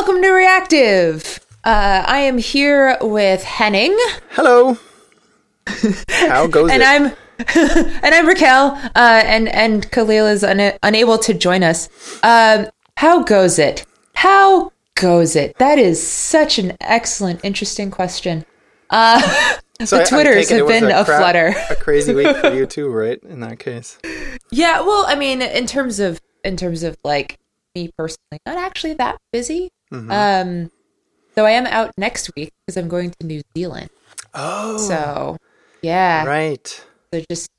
Welcome to Reactive. Uh, I am here with Henning, Hello. How goes and it? I'm and I'm Raquel, uh, and and Kahlil is una- unable to join us. Um, how goes it? How goes it? That is such an excellent, interesting question. Uh, So the I- Twitters take it it have been a, crap- flutter. a crazy week for you too, right? In that case. Yeah, well, I mean, in terms of in terms of like me personally, not actually that busy. Mm-hmm. Um, though I am out next week because I'm going to New Zealand. Oh. So, yeah. right. So just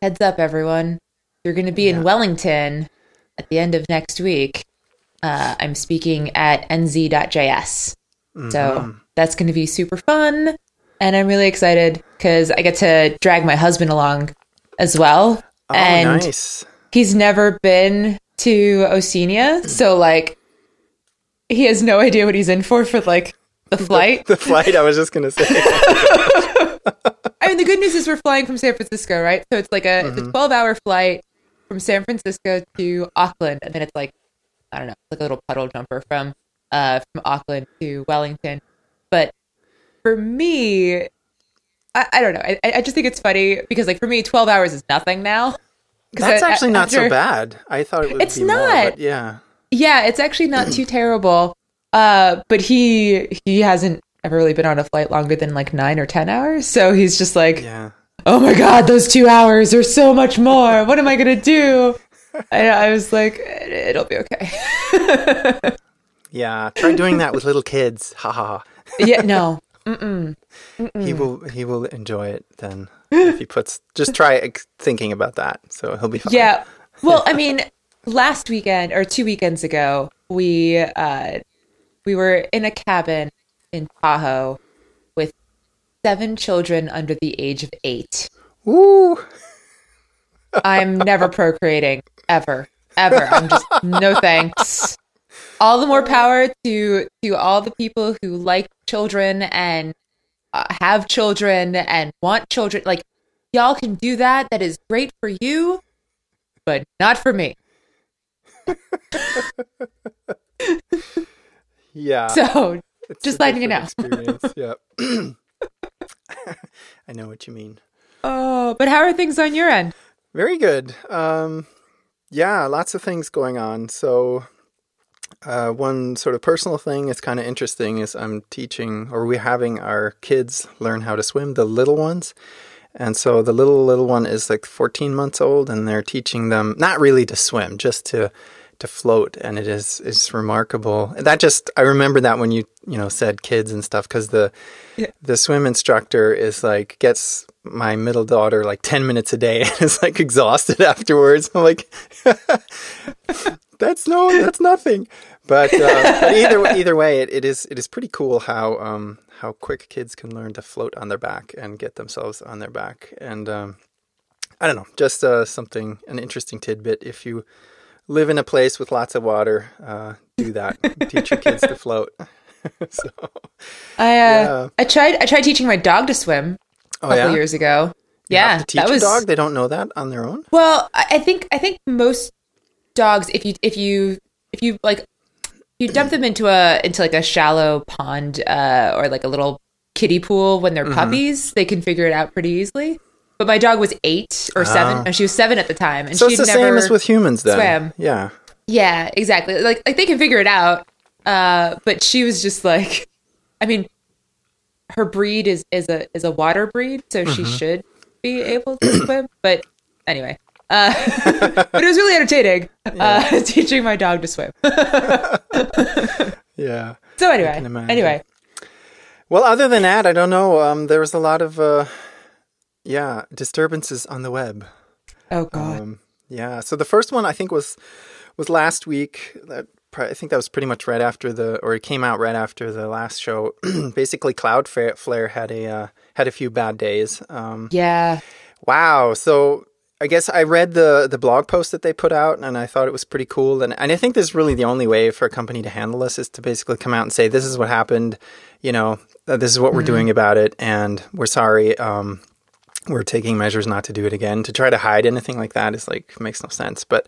heads up, everyone. You're going to be in Wellington at the end of next week. Uh, I'm speaking at nz.js. Mm-hmm. So that's going to be super fun. And I'm really excited because I get to drag my husband along as well. Oh, and nice. he's never been to Oceania. So, like, he has no idea what he's in for for like the flight. The flight. I was just gonna say. I mean, the good news is we're flying from San Francisco, right? So it's like a, it's a 12 hour flight from San Francisco to Auckland. And then it's like, I don't know, like a little puddle jumper from, uh, from Auckland to Wellington. But for me, I, I don't know. I, I just think it's funny because like for me, 12 hours is nothing now. That's I- actually not so bad. I thought it would It's be more, not. but yeah. Yeah, it's actually not too terrible. Uh, but he he hasn't ever really been on a flight longer than like nine or ten hours. So he's just like, Yeah. oh my god, those two hours are so much more. What am I gonna do? And I was like, it'll be okay. Yeah. Try doing that with little kids. Ha ha. yeah, no, He will. He will enjoy it then. If he puts, just try thinking about that. So he'll be fine. yeah. Well, I mean, last weekend or two weekends ago, we uh, we were in a cabin in Tahoe with seven children under the age of eight. Woo. I'm never procreating ever, ever. I'm just no thanks. All the more power to to all the people who like children and uh, have children and want children. Like y'all can do that. That is great for you, but not for me. Yeah. So It's just letting you know. Yeah. I know what you mean. oh, but how are things on your end? Very good. Um, yeah, lots of things going on. So, uh, one sort of personal thing is kind of interesting is I'm teaching, or we're having our kids learn how to swim, the little ones. And so the little little one is like 14 months old, and they're teaching them not really to swim, just to to float, and it is is remarkable. That just I remember that when you you know said kids and stuff because the the swim instructor is like gets my middle daughter like 10 minutes a day and is like exhausted afterwards. I'm like, that's no, that's nothing. But, uh, but either either way, it, it is it is pretty cool how um, how quick kids can learn to float on their back and get themselves on their back. And um, I don't know, just uh, something an interesting tidbit. If you live in a place with lots of water, uh, do that. Teach your kids to float. so, I uh, Yeah. I tried I tried teaching my dog to swim oh a couple yeah, years ago. You yeah, have to teach that a was dog. They don't know that on their own. Well, I I think I think most dogs, if you if you if you like, you dump them into a into like a shallow pond uh, or like a little kiddie pool when Mm-hmm. they're puppies, they can figure it out pretty easily. But my dog was eight or seven, and she was seven at the time, and Ah. So she'd it's the never. same as with humans, then. swam. Yeah. yeah, exactly. Like like they can figure it out, uh, but she was just like, I mean, her breed is is a is a water breed, so she Mm-hmm. should be able to swim. But anyway, uh, but it was really entertaining uh, teaching my dog to swim. Yeah. So anyway, anyway, Well, other than that, I don't know. Um, there was a lot of, uh, yeah, disturbances on the web. oh god, Um, yeah. So the first one I think was was last week. That I think that was pretty much right after the, or it came out right after the last show. Basically, Cloudflare had a uh, had a few bad days. Um, yeah, Wow. So I guess I read the the blog post that they put out, and I thought it was pretty cool. And and I think this is really the only way for a company to handle this is to basically come out and say, "This is what happened. You know, uh, this is what we're doing about it, and we're sorry. Um, we're taking measures not to do it again. To try to hide anything like that is like makes no sense. But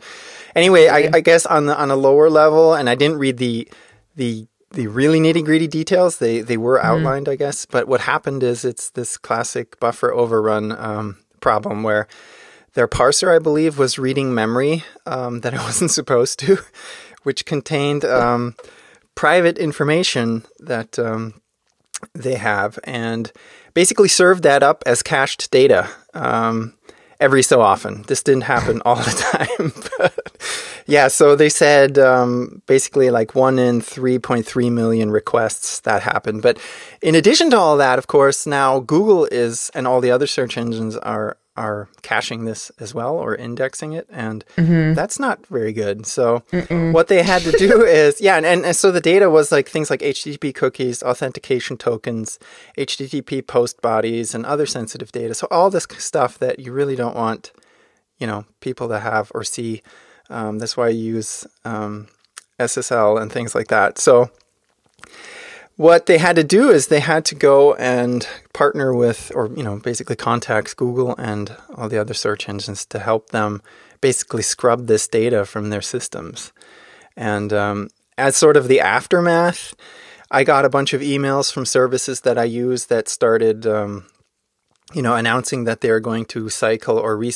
anyway, I, I guess on the on a lower level, and I didn't read the the the really nitty gritty details. They they were outlined, I guess. But what happened is it's this classic buffer overrun um, problem where their parser, I believe, was reading memory um, that it wasn't supposed to, which contained um, private information that um, they have, and basically served that up as cached data um, every so often. This didn't happen all the time. but yeah, so they said um, basically like one in 3.3 million requests that happened. But in addition to all that, of course, now Google is, and all the other search engines are are caching this as well or indexing it and mm-hmm. that's not very good so Mm-mm. what they had to do is yeah and, and, so the data was like things like http cookies authentication tokens http post bodies and other sensitive data so all this stuff that you really don't want you know people to have or see um, that's why i use um, ssl and things like that so what they had to do is they had to go and partner with, or you know, basically contact Google and all the other search engines to help them basically scrub this data from their systems. And um, as sort of the aftermath, I got a bunch of emails from services that I use that started, um, you know, announcing that they're going to cycle or re-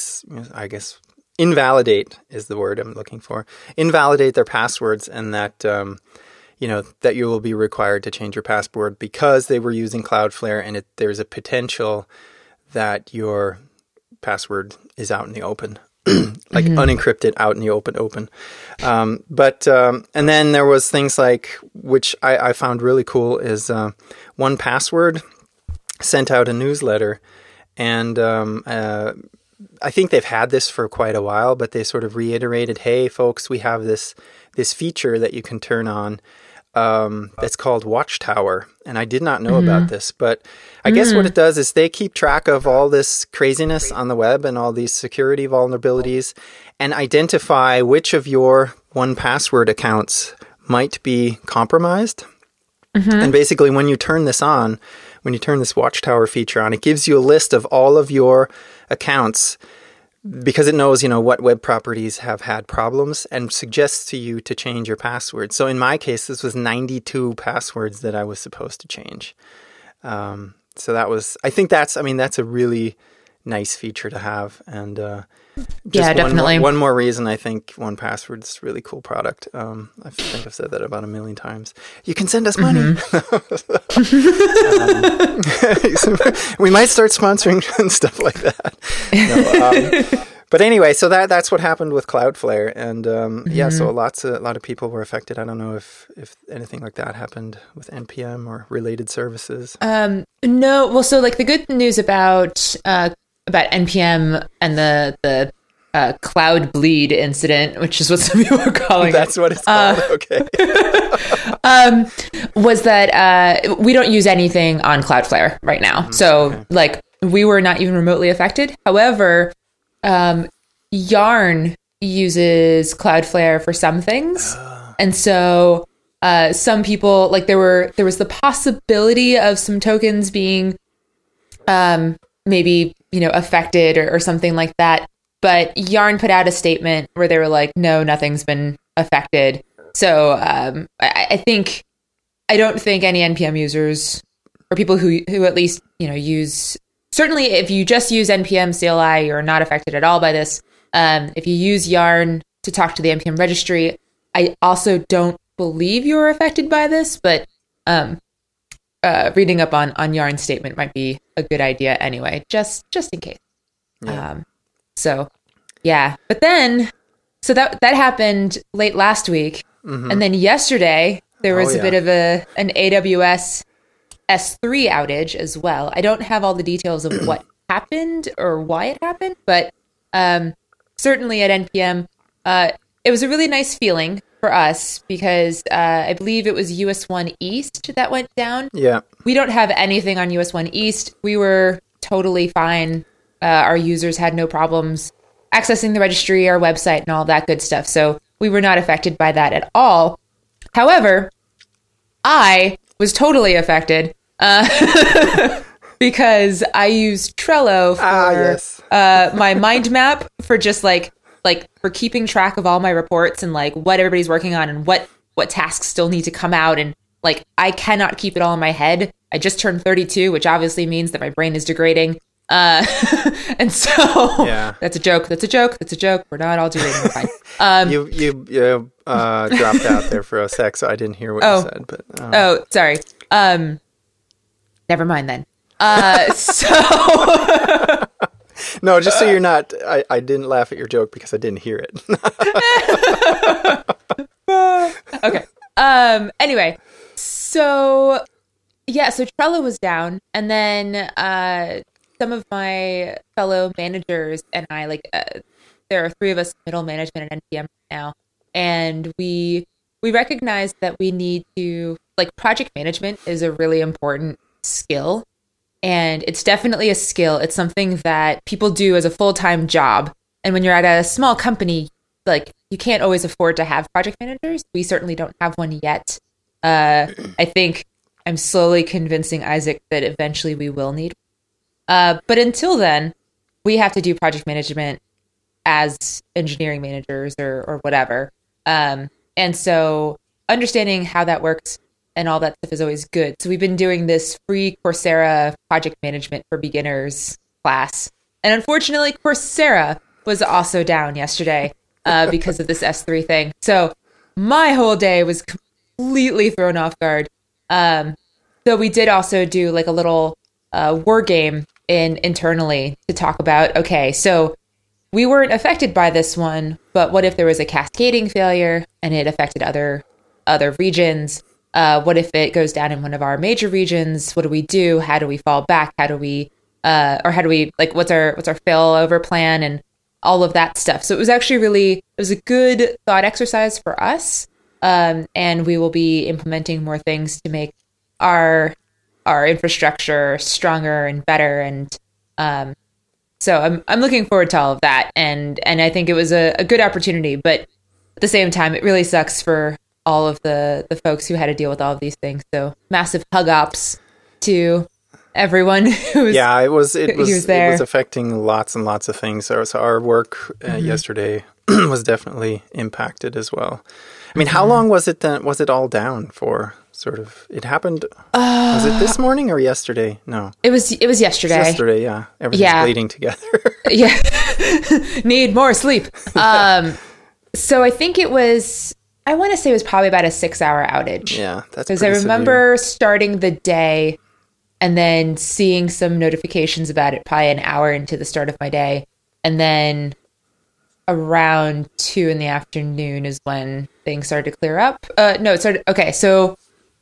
I guess invalidate is the word I'm looking for, invalidate their passwords, and that. Um, you know that you will be required to change your password because they were using Cloudflare, and it, there's a potential that your password is out in the open, like mm-hmm. unencrypted out in the open, open. Um, but um, and then there was things like which I, I found really cool is uh, 1Password sent out a newsletter, and um, uh, I think they've had this for quite a while, but they sort of reiterated, "Hey, folks, we have this this feature that you can turn on." um, that's called Watchtower, and I did not know mm-hmm. about this. But I mm-hmm. guess what mm. it does is they keep track of all this craziness on the web and all these security vulnerabilities, and identify which of your 1Password accounts might be compromised. Mm-hmm. And basically, when you turn this on, when you turn this Watchtower feature on, it gives you a list of all of your accounts because it knows, you know, what web properties have had problems and suggests to you to change your password. So in my case, this was 92 passwords that I was supposed to change. Um, so that was, I think that's, I mean, that's a really nice feature to have. And uh, yeah, definitely. One more, one more, reason I think 1Password's really cool product. Um, I think I've said that about a million times. You can send us money. Mm-hmm. um, we might start sponsoring and stuff like that. No, um, but anyway, so that that's what happened with Cloudflare, and um, mm-hmm. yeah, so mm-hmm. lots of a lot of people were affected. I don't know if if anything like that happened with npm or related services. Um, no, well, so like the good news about uh, about npm and the the uh, Cloudbleed incident, which is what some people are calling That's it. what it's called. Uh, okay. um, was that uh, we don't use anything on Cloudflare right now. Mm-hmm. So, okay. like, we were not even remotely affected. However, um, Yarn uses Cloudflare for some things, uh. and so uh, some people like there were there was the possibility of some tokens being um, maybe you know affected or, or something like that. But Yarn put out a statement where they were like, "No, nothing's been affected." So um, I, I think I don't think any npm users or people who who at least you know use certainly if you just use npm CLI, you're not affected at all by this. Um, if you use Yarn to talk to the npm registry, I also don't believe you're affected by this, but um, uh, reading up on on Yarn's statement might be a good idea anyway, just just in case. Yeah. Um, so yeah, but then so that that happened late last week, mm-hmm. and then yesterday there was oh, yeah. a bit of a an AWS S3 outage as well. I don't have all the details of what happened or why it happened, but um, certainly at NPM, uh, it was a really nice feeling for us because uh, I believe it was US One East that went down. Yeah, we don't have anything on US One East. We were totally fine. Uh, our users had no problems accessing the registry, our website, and all that good stuff. So we were not affected by that at all. However, I was totally affected uh, because I use Trello for ah, yes. uh, my mind map for just like like for keeping track of all my reports and like what everybody's working on and what what tasks still need to come out and Like I cannot keep it all in my head. I just turned 32, which obviously means that my brain is degrading. Uh, and so Yeah. that's a joke. That's a joke. That's a joke. We're not all degrading. We're fine. Um, You you you uh, dropped out there for a sec, so I didn't hear what Oh. you said. But um, oh, sorry. Um, never mind then. Uh, so no, just so you're not. I, I didn't laugh at your joke because I didn't hear it. okay. Um. Anyway, so yeah, so Trello was down, and then uh, some of my fellow managers and I, like, uh, there are three of us middle management at NPM now, and we we recognize that we need to like project management is a really important skill and it's definitely a skill. It's something that people do as a full-time job. And when you're at a small company like you can't always afford to have project managers. We certainly don't have one yet. Uh, i think i'm slowly convincing isaac that eventually we will need uh, but until then we have to do project management as engineering managers or, or whatever. Um, and so understanding how that works and all that stuff is always good. So we've been doing this free Coursera project management for beginners class. And unfortunately, Coursera was also down yesterday uh, because of this S3 thing. So my whole day was completely thrown off guard. Um, so we did also do like a little uh, war game in internally to talk about okay, so we weren't affected by this one, but what if there was a cascading failure and it affected other other regions? Uh, what if it goes down in one of our major regions? What do we do? How do we fall back? How do we uh, or how do we like what's our what's our failover plan and all of that stuff? So it was actually really it was a good thought exercise for us, um, and we will be implementing more things to make our our infrastructure stronger and better and um, so I'm I'm looking forward to all of that, and and I think it was a, a good opportunity. But at the same time, it really sucks for all of the the folks who had to deal with all of these things. So massive hug ups to everyone who's yeah, it was it was, was it was affecting lots and lots of things. So, so our work uh, Mm-hmm. yesterday was definitely impacted as well. I mean, Mm-hmm. how long was it then? Was it all down for? Sort of. It happened. was it this morning or yesterday? No, it was it was yesterday. yesterday. Yeah, everything's Yeah. bleeding together. yeah need more sleep um so i think it was i want to say it was probably about a six hour outage. Yeah, that's because i pretty severe. remember starting the day and then seeing some notifications about it probably an hour into the start of my day. And then around two in the afternoon is when things started to clear up. Uh no it started okay so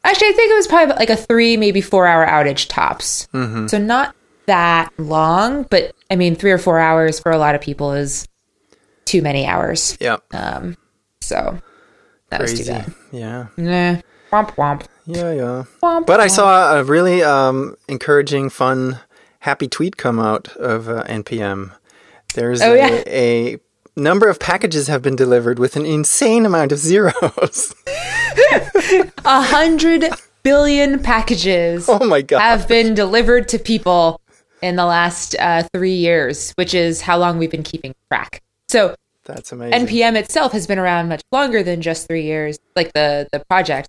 actually i think it was probably like a three maybe four hour outage tops. So not that long but i mean three or four hours for a lot of people is too many hours. Yeah, um so that was too crazy. bad Yeah, nah womp womp yeah, yeah. womp But I saw a really um, encouraging, fun, happy tweet come out of uh, NPM. There's Oh, a, yeah. a number of packages have been delivered with an insane amount of zeros. A hundred billion packages oh my god! have been delivered to people in the last uh, three years, which is how long we've been keeping track. So That's amazing. NPM itself has been around much longer than just three years, like the the project.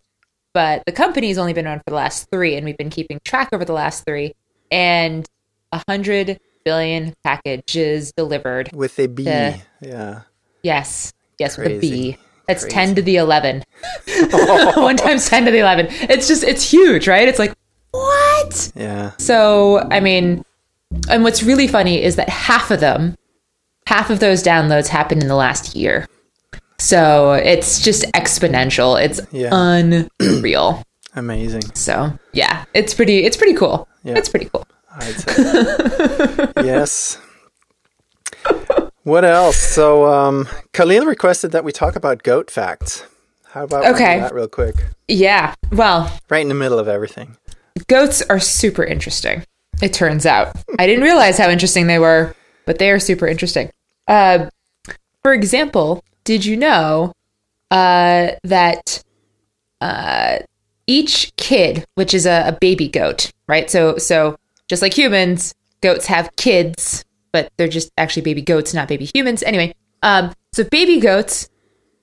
But the company's only been around for the last three, and we've been keeping track over the last three. And a hundred billion packages delivered. with a B. Yeah. Yeah. Yes, yes, with a Crazy. B. That's Crazy. ten to the eleven. One times ten to the eleven. It's just it's huge, right? It's like what? Yeah. So, I mean, and what's really funny is that half of them, half of those downloads happened in the last year. So it's just exponential. It's Yeah. unreal. Amazing. So yeah, it's pretty. It's pretty cool. Yeah. It's pretty cool. Yes. What else? So, um, Kahlil requested that we talk about goat facts. How about Okay. that real quick? Yeah. Well, Right in the middle of everything. goats are super interesting. It turns out I didn't realize how interesting they were, but they are super interesting. Uh, for example, did you know uh, that uh, each kid, which is a, a baby goat, right? So, so just like humans, goats have kids, but they're just actually baby goats, not baby humans. Anyway, um, so baby goats,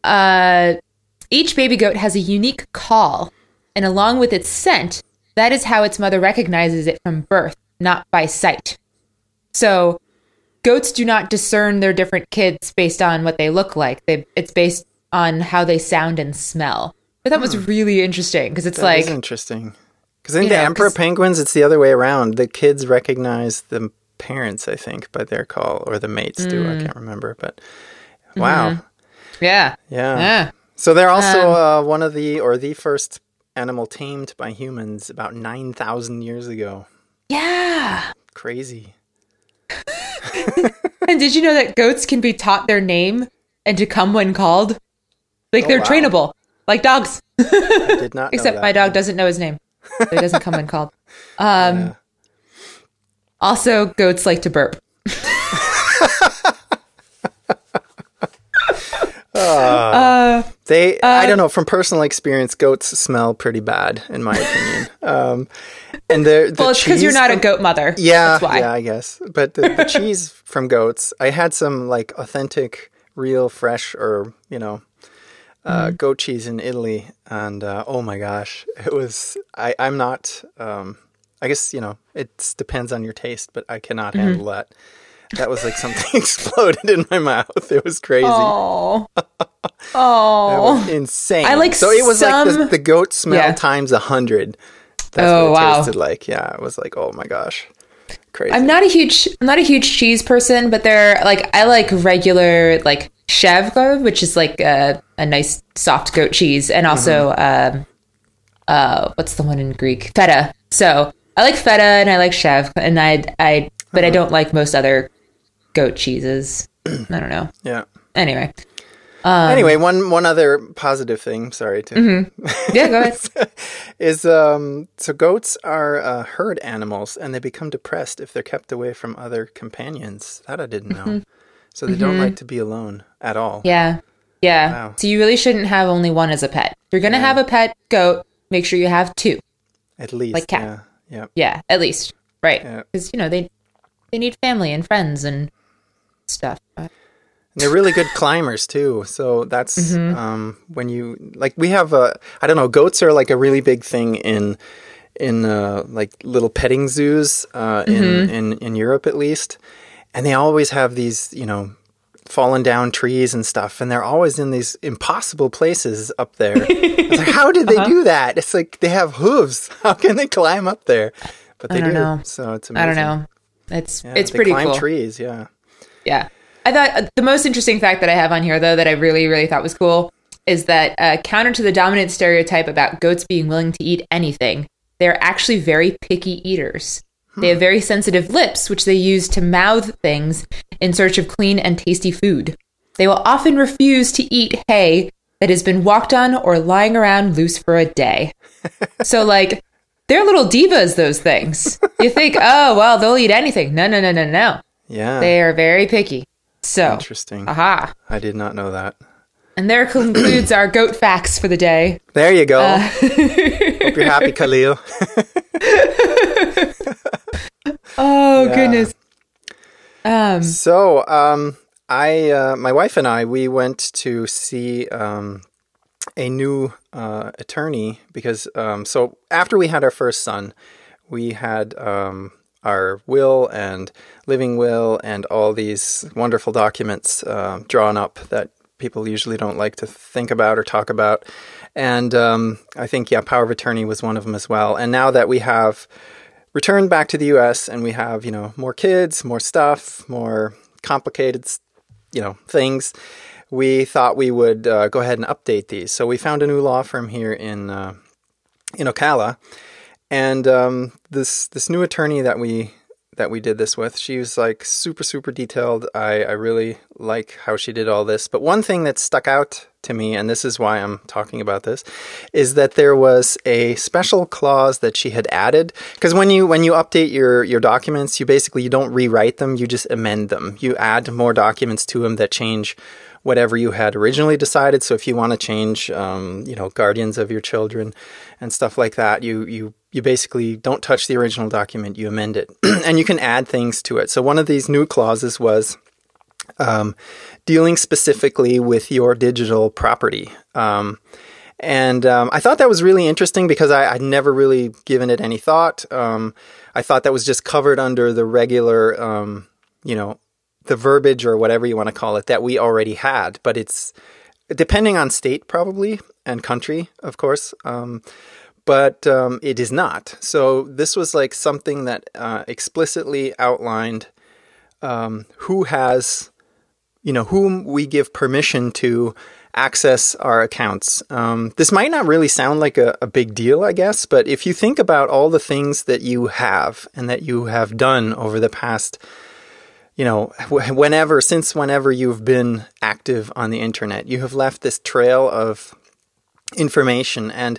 uh, each baby goat has a unique call and along with its scent, that is how its mother recognizes it from birth, not by sight. So, goats do not discern their different kids based on what they look like. They, it's based on how they sound and smell. But that was really interesting because it's Hmm. That like interesting. Because in the know, emperor penguins, it's the other way around. The kids recognize the parents, I think, by their call, or the mates do. Mm. I can't remember, but wow, Mm-hmm. yeah, yeah. yeah. So they're also Um, uh, one of the, or the first animal tamed by humans about nine thousand years ago. Yeah. Crazy. And did you know that goats can be taught their name and to come when called? Like Oh, they're wow. trainable, like dogs. I did not. know Except my dog doesn't know his name. So he doesn't come when called. Um, Yeah. Also, goats like to burp. uh, They, I don't know, from personal experience, goats smell pretty bad, in my opinion. Um, and the, the well, it's because you're not a goat mother. Yeah, That's why. yeah, I guess. But the, the cheese from goats, I had some like authentic, real, fresh, or you know, uh, Mm-hmm. goat cheese in Italy, and uh, oh my gosh, it was. I, I'm not. Um, I guess you know it depends on your taste, but I cannot Mm-hmm. handle that. That was like something exploded in my mouth. It was crazy. Oh. Oh. insane. I like so it was like the, the goat smell Yeah. times a hundred. That's Oh, what it wow. tasted like. Yeah, it was like, oh my gosh, crazy. I'm not a huge I'm not a huge cheese person, but they're like I like regular like chèvre, which is like a, a nice soft goat cheese, and also Mm-hmm. um, uh, what's the one in Greek? Feta. So I like feta and I like chèvre, and I I but Uh-huh. I don't like most other goat cheeses. I don't know. yeah. Anyway, Um, anyway, one one other positive thing. Sorry to Mm-hmm. yeah, go ahead. is um so goats are uh, herd animals and they become depressed if they're kept away from other companions. That I didn't know. So they don't like to be alone at all. Mm-hmm. Yeah, yeah. Wow. So you really shouldn't have only one as a pet. If you're gonna have a pet goat, make sure you have two. At least, Like cat. yeah, yeah. Yeah, at least. Right. Yeah. Because, you know, they they need family and friends and stuff. And they're really good climbers too. So that's Mm-hmm. um, when you like we have a I don't know goats are like a really big thing in in uh, like little petting zoos uh, in, Mm-hmm. in in Europe at least, and they always have these you know fallen down trees and stuff, and they're always in these impossible places up there. It's like, how did they Uh-huh. do that? It's like they have hooves. How can they climb up there? But they don't do. know. So it's amazing. I don't know. It's Yeah, it's they pretty climb cool. trees. Yeah. Yeah. I thought uh, the most interesting fact that I have on here, though, that I really, really thought was cool is that uh, counter to the dominant stereotype about goats being willing to eat anything, they're actually very picky eaters. They have very sensitive lips, which they use to mouth things in search of clean and tasty food. They will often refuse to eat hay that has been walked on or lying around loose for a day. So, like, they're little divas, those things. You think, oh, well, they'll eat anything. No, no, no, no, no. Yeah. They are very picky. So, Interesting. aha. I did not know that. And there concludes our goat facts for the day. There you go. Uh. Hope you're happy, Kahlil. Oh, Yeah. goodness. Um, So, um, I, uh, my wife and I, we went to see um, a new uh, attorney because, um, so after we had our first son, we had um, our will and living will and all these wonderful documents uh, drawn up that people usually don't like to think about or talk about. And um, I think, yeah, power of attorney was one of them as well. And now that we have returned back to the US and we have, you know, more kids, more stuff, more complicated, you know, things, we thought we would uh, go ahead and update these. So we found a new law firm here in uh, in Ocala, and um, this this new attorney that we that we did this with, she was like super super detailed. I I really like how she did all this. But one thing that stuck out to me, and this is why I'm talking about this, is that there was a special clause that she had added. Because when you when you update your your documents, you basically you don't rewrite them, you just amend them. You add more documents to them that change whatever you had originally decided. So if you want to change, um, you know, guardians of your children and stuff like that, you you you basically don't touch the original document. You amend it, and you can add things to it. So one of these new clauses was um, dealing specifically with your digital property. Um, And um, I thought that was really interesting because I, would never really given it any thought. Um, I thought that was just covered under the regular, um, you know, the verbiage or whatever you want to call it that we already had. But it's depending on state, probably, and country, of course. Um, but um, it is not. So this was like something that uh, explicitly outlined um, who has, you know, whom we give permission to access our accounts. Um, this might not really sound like a, a, big deal, I guess, but if you think about all the things that you have and that you have done over the past, you know, whenever, since whenever you've been active on the internet, you have left this trail of information and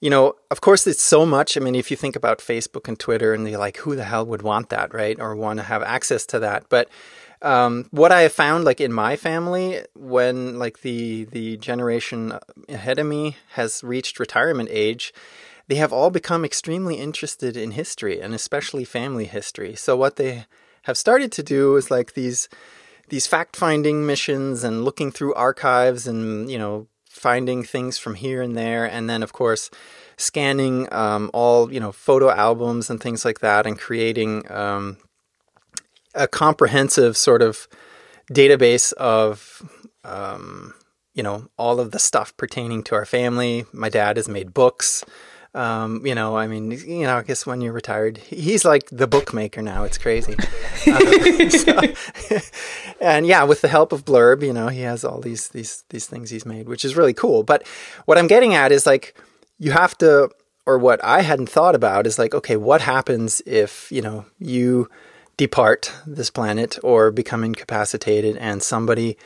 you know, of course, it's so much. I mean, if you think about Facebook and Twitter, and you're like, who the hell would want that, right? Or want to have access to that? But um, what I have found, like in my family, when like the the generation ahead of me has reached retirement age, they have all become extremely interested in history and especially family history. So what they have started to do is like these these fact finding missions and looking through archives and you know finding things from here and there, and then of course scanning um, all you know photo albums and things like that, and creating um, a comprehensive sort of database of um, you know all of the stuff pertaining to our family. My dad has made books. Um, you know, I mean, you know, I guess when you're retired, he's like the bookmaker now. It's crazy. Um, so, and yeah, with the help of Blurb, you know, he has all these these these things he's made, which is really cool. But what I'm getting at is like you have to, or what I hadn't thought about is like, okay, what happens if you know you depart this planet or become incapacitated, and somebody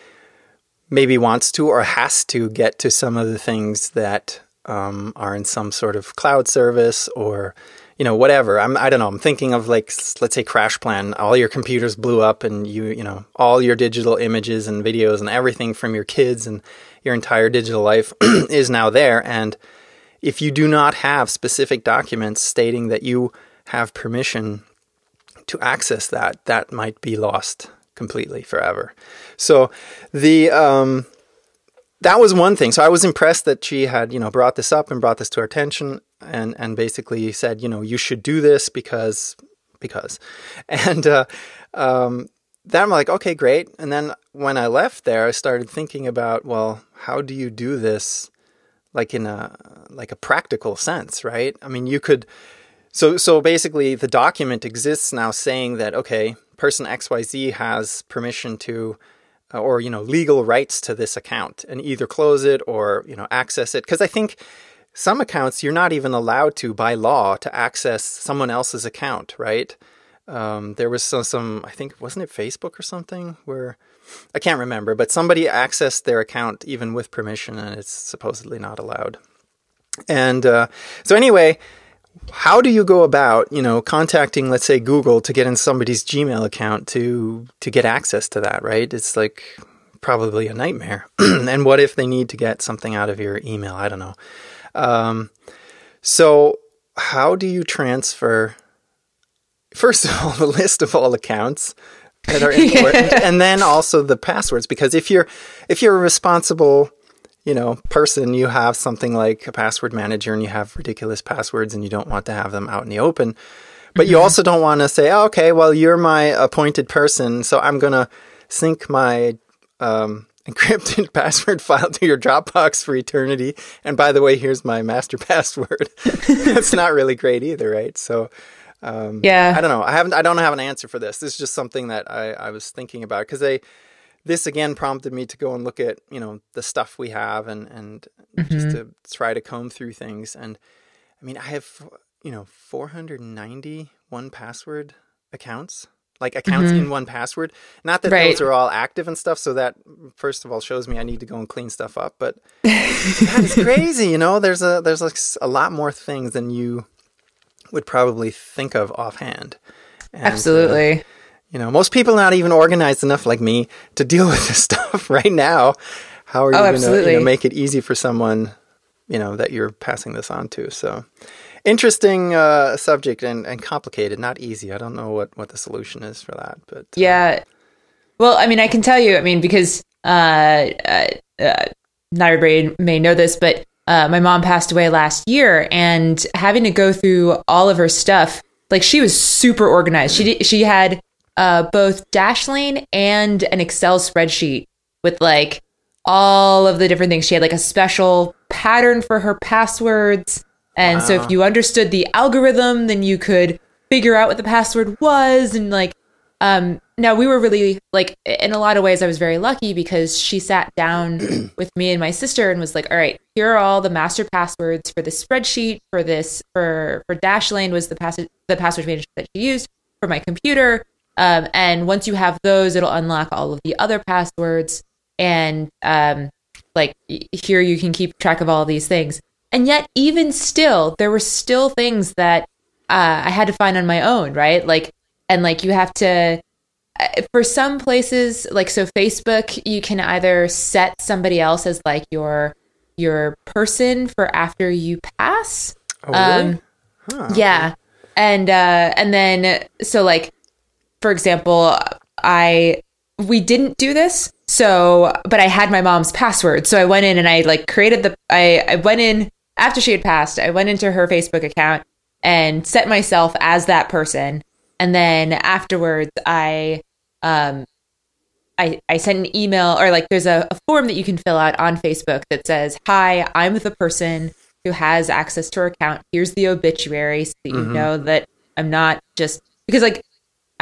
maybe wants to or has to get to some of the things that um, are in some sort of cloud service or you know whatever. I'm i don't know. I'm thinking of like let's say CrashPlan. All your computers blew up and you you know all your digital images and videos and everything from your kids and your entire digital life is now there. And if you do not have specific documents stating that you have permission to access that that might be lost completely forever. So the um that was one thing. So I was impressed that she had, you know, brought this up and brought this to our attention and and basically said, you know, you should do this because because, and uh, um, then I'm like, okay, great. And then when I left there, I started thinking about, well, how do you do this, like in a like a practical sense, right? I mean, you could. So so basically, the document exists now saying that okay, person X Y Z has permission to or you know legal rights to this account and either close it or you know access it. Because i think some accounts you're not even allowed to by law to access someone else's account right? Um, there was some, some i think wasn't it facebook or something where i can't remember but somebody accessed their account even with permission and it's supposedly not allowed. And uh, so anyway how do you go about you know contacting let's say google to get in somebody's gmail account to to get access to that right? It's like probably a nightmare. And what if they need to get something out of your email? I don't know. Um, so how do you transfer first of all the list of all accounts that are important and then also the passwords? Because if you're if you're a responsible you know, person, you have something like a password manager and you have ridiculous passwords and you don't want to have them out in the open. But mm-hmm. you also don't want to say, oh, okay, well, you're my appointed person, so I'm going to sync my um, encrypted password file to your Dropbox for eternity. And by the way, here's my master password. That's not really great either, right? So, um, yeah, I don't know. I haven't. I don't have an answer for this. This is just something that I, I was thinking about because they this again prompted me to go and look at you know the stuff we have and and mm-hmm. just to try to comb through things and i mean i have you know 490 1Password accounts like accounts mm-hmm. in 1Password not that right. those are all active and stuff so that first of all shows me i need to go and clean stuff up but that is crazy you know there's a there's like a lot more things than you would probably think of offhand and, absolutely uh, you know, most people are not even organized enough like me to deal with this stuff right now. How are you oh, going to you know, make it easy for someone, you know, that you're passing this on to? So, interesting uh, subject and, and complicated, not easy. I don't know what, what the solution is for that, but uh, yeah. Well, I mean, I can tell you. I mean, because uh, uh, uh not everybody may know this, but uh, my mom passed away last year, and having to go through all of her stuff, like she was super organized. She did, she had uh, both Dashlane and an Excel spreadsheet with like all of the different things. She had like a special pattern for her passwords. And wow. so if you understood the algorithm, then you could figure out what the password was and like um now we were really like in a lot of ways I was very lucky because she sat down with me and my sister and was like, "All right, here are all the master passwords for this spreadsheet for this for for Dashlane was the pass the password manager that she used for my computer. Um, and once you have those, it'll unlock all of the other passwords. And um, like here, you can keep track of all of these things. And yet, even still, there were still things that uh, I had to find on my own, right? Like, and like you have to, uh, for some places, like so Facebook, you can either set somebody else as like your your person for after you pass. Oh, really? Um, huh. Yeah, and uh, and then so like for example, I we didn't do this. So, but I had my mom's password. So I went in and I like created the I I went in after she had passed. I went into her Facebook account and set myself as that person. And then afterwards I um I, I sent an email or like there's a, a form that you can fill out on Facebook that says, Hi, I'm the person who has access to her account. Here's the obituary so that you mm-hmm. know that I'm not just because like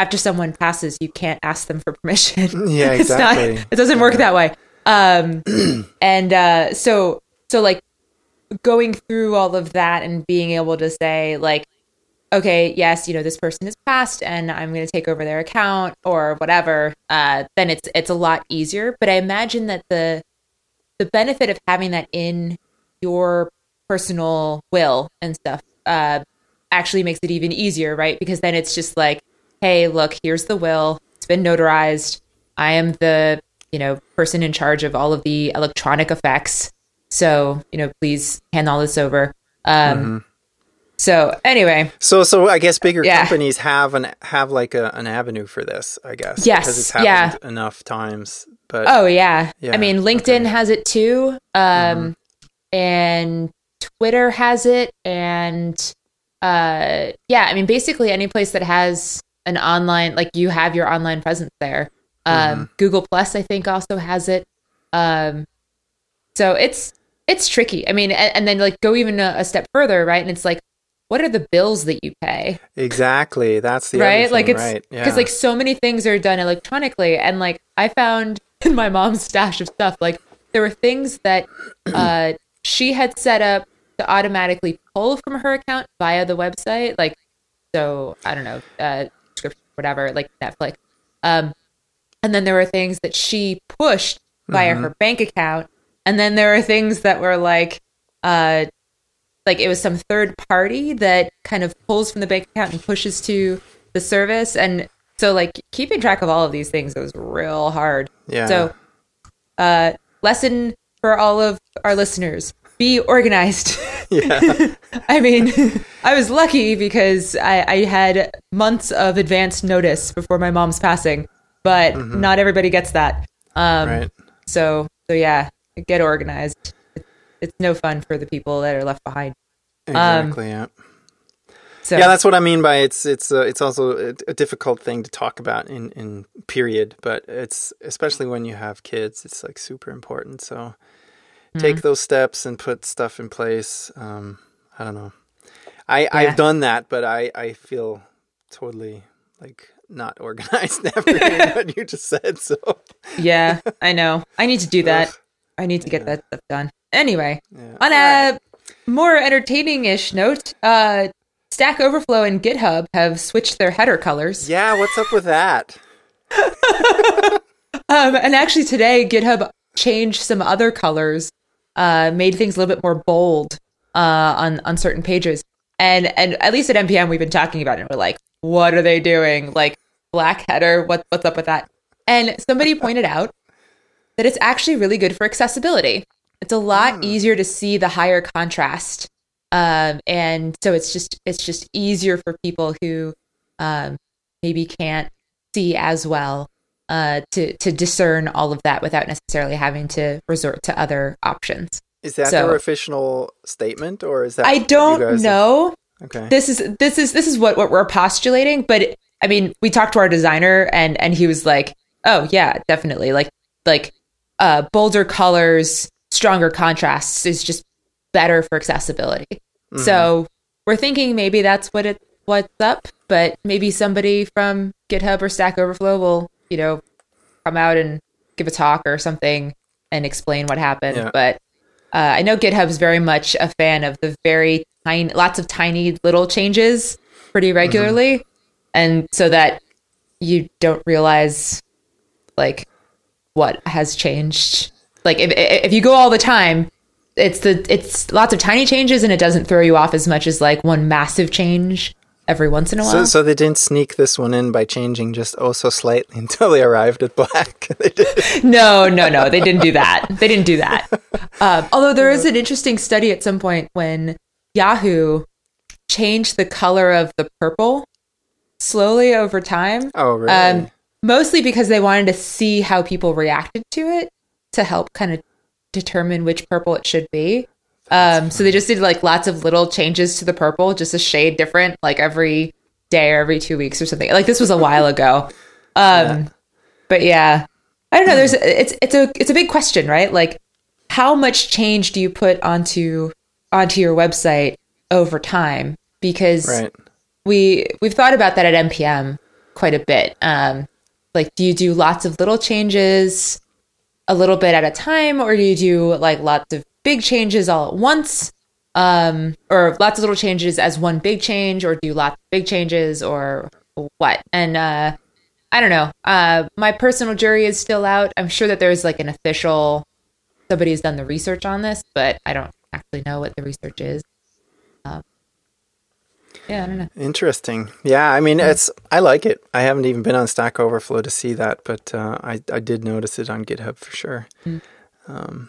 after someone passes, you can't ask them for permission. Yeah, exactly. Not, it doesn't yeah. work that way. Um, and uh, so, so like going through all of that and being able to say like, okay, yes, you know, this person is passed, and I'm going to take over their account or whatever. Uh, then it's it's a lot easier. But I imagine that the the benefit of having that in your personal will and stuff uh, actually makes it even easier, right? Because then it's just like hey, look, here's the will. It's been notarized. I am the, you know, person in charge of all of the electronic effects. So, you know, please hand all this over. Um, mm-hmm. So anyway, so so I guess bigger yeah. companies have an have like a, an avenue for this, I guess. Yes, because it's happened yeah. enough times. But oh yeah, yeah. I mean LinkedIn okay. has it too, um, mm-hmm. and Twitter has it, and uh, yeah, I mean basically any place that has an online like you have your online presence there. Um, mm-hmm. Google Plus, I think, also has it. Um, so it's it's tricky. I mean, and, and then like go even a, a, step further, right? And it's like, what are the bills that you pay? Exactly. That's the right. Thing, like it's because yeah. like so many things are done electronically, and like I found in my mom's stash of stuff, like there were things that uh, she had set up to automatically pull from her account via the website, like so I don't know. Uh, whatever, like Netflix. Um, and then there were things that she pushed via mm-hmm. her bank account, and then there are things that were like, uh, like it was some third party that kind of pulls from the bank account and pushes to the service, and so like keeping track of all of these things was real hard. Yeah. So, uh, lesson for all of our listeners: be organized. yeah. I mean, I was lucky because I, I, had months of advance notice before my mom's passing, but mm-hmm. not everybody gets that. Um, right. So, so yeah, get organized. It's, it's no fun for the people that are left behind. Exactly. Um, yeah. So, yeah, that's what I mean by it's it's uh, it's also a, a, difficult thing to talk about in in period, but it's especially when you have kids, it's like super important. So mm-hmm. take those steps and put stuff in place. Um, I don't know. I yeah. I've done that, but I I feel totally like not organized after what you just said. So yeah, I know. I need to do that. I need to get yeah. that stuff done. Anyway, yeah. on a right. more entertaining-ish note, uh, Stack Overflow and GitHub have switched their header colors. Yeah, what's up with that? um, and actually, today GitHub changed some other colors uh, made things a little bit more bold uh, on on certain pages. And and at least at NPM we've been talking about it. We're like, what are they doing? Like black header, what what's up with that? And somebody pointed out that it's actually really good for accessibility. It's a lot mm. easier to see the higher contrast, um, and so it's just it's just easier for people who um, maybe can't see as well uh, to to discern all of that without necessarily having to resort to other options. Is that So- their official statement, or is that I don't know. Okay. This is this is this is what what we're postulating, but I mean, we talked to our designer and and he was like, "Oh yeah, definitely. Like like uh bolder colors, stronger contrasts is just better for accessibility." Mm-hmm. So, we're thinking maybe that's what it what's up, but maybe somebody from GitHub or Stack Overflow will, you know, come out and give a talk or something and explain what happened. Yeah. But uh, I know GitHub's very much a fan of the very tiny, lots of tiny little changes pretty regularly, and so that you don't realize like what has changed. Like if if you go all the time, it's the it's lots of tiny changes, and it doesn't throw you off as much as like one massive change every once in a So, while. so they didn't sneak this one in by changing just oh so slightly until they arrived at black. they did. no, no, no. They didn't do that. They didn't do that. Um, although there is an interesting study at some point when Yahoo changed the color of the purple slowly over time. Oh, really? Um, mostly because they wanted to see how people reacted to it to help kind of determine which purple it should be. Um, so they just did like lots of little changes to the purple, just a shade different, like every day or every two weeks or something. Like this was a while ago. Um, but yeah, I don't know. There's it's it's a it's a big question, right? Like how much change do you put onto onto your website over time? Because right. we we've thought about that at npm quite a bit um like do you do lots of little changes a little bit at a time or do you do like lots of big changes all at once um or lots of little changes as one big change or do lots of big changes or what and uh i don't know uh my personal jury is still out i'm sure that there's like an official somebody has done the research on this but i don't actually know what the research is um, yeah i don't know Interesting. Yeah, I mean, it's I like it. I haven't even been on Stack Overflow to see that, but uh, I I did notice it on GitHub for sure. Um,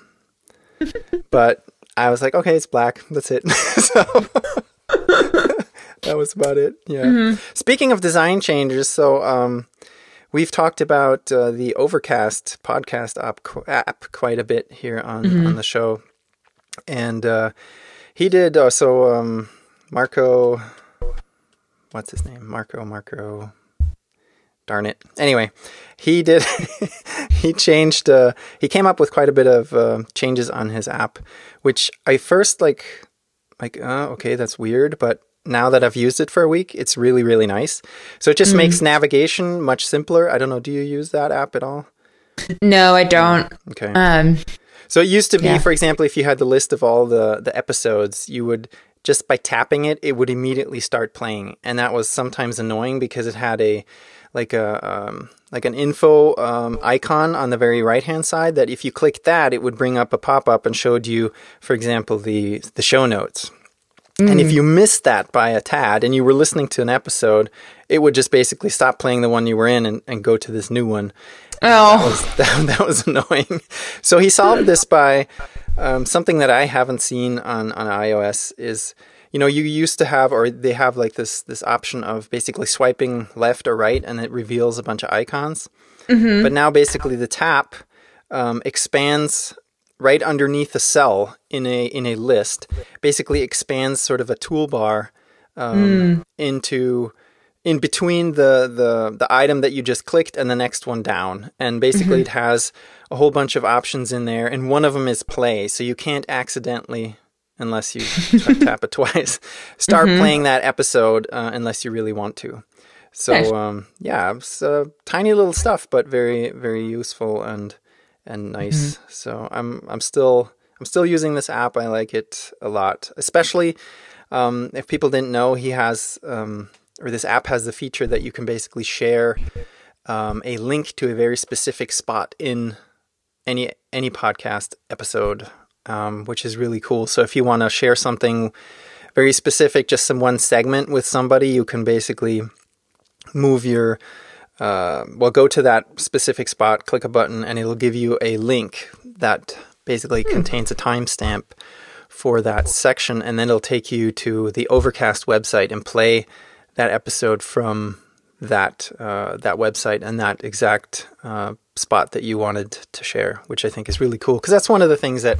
but I was like, okay, it's black. That's it. so that was about it. Yeah. Speaking of design changes, so um, we've talked about uh, the Overcast podcast app, app quite a bit here on on the show, and uh, he did. Uh, so um, Marco, what's his name? Marco. Marco. Darn it. Anyway, he did. he changed. Uh, he came up with quite a bit of uh, changes on his app, which I first like. Like, uh, okay, that's weird, but now that I've used it for a week, it's really, really nice. So it just makes navigation much simpler. I don't know. Do you use that app at all? no i don't Okay. um So it used to be, Yeah. for example, if you had the list of all the the episodes, you would just by tapping it, it would immediately start playing, and that was sometimes annoying because it had a like a um, like an info um, icon on the very right hand side. That if you clicked that, it would bring up a pop up and showed you, for example, the the show notes. And if you missed that by a tad and you were listening to an episode, it would just basically stop playing the one you were in and, and go to this new one oh was that, that was annoying. So he solved this by um, something that I haven't seen on on iOS is you know you used to have or they have like this this option of basically swiping left or right and it reveals a bunch of icons. But now basically the tap um, expands right underneath a cell in a in a list. Basically expands sort of a toolbar um, into in between the, the the item that you just clicked and the next one down and basically it has a whole bunch of options in there and one of them is play so you can't accidentally unless you tap it twice. Start playing that episode uh, unless you really want to. So Nice. um, yeah it's uh, tiny little stuff but very very useful and and nice. So i'm i'm still i'm still using this app. I like it a lot especially um, if people didn't know, he has, um, or this app has the feature that you can basically share um, a link to a very specific spot in any any podcast episode, um, which is really cool. So if you want to share something very specific, just some one segment with somebody, you can basically move your uh, well, go to that specific spot, click a button, and it'll give you a link that basically contains a timestamp for that section, and then it'll take you to the Overcast website and play that episode from that uh, that website and that exact uh, spot that you wanted to share, which I think is really cool because that's one of the things that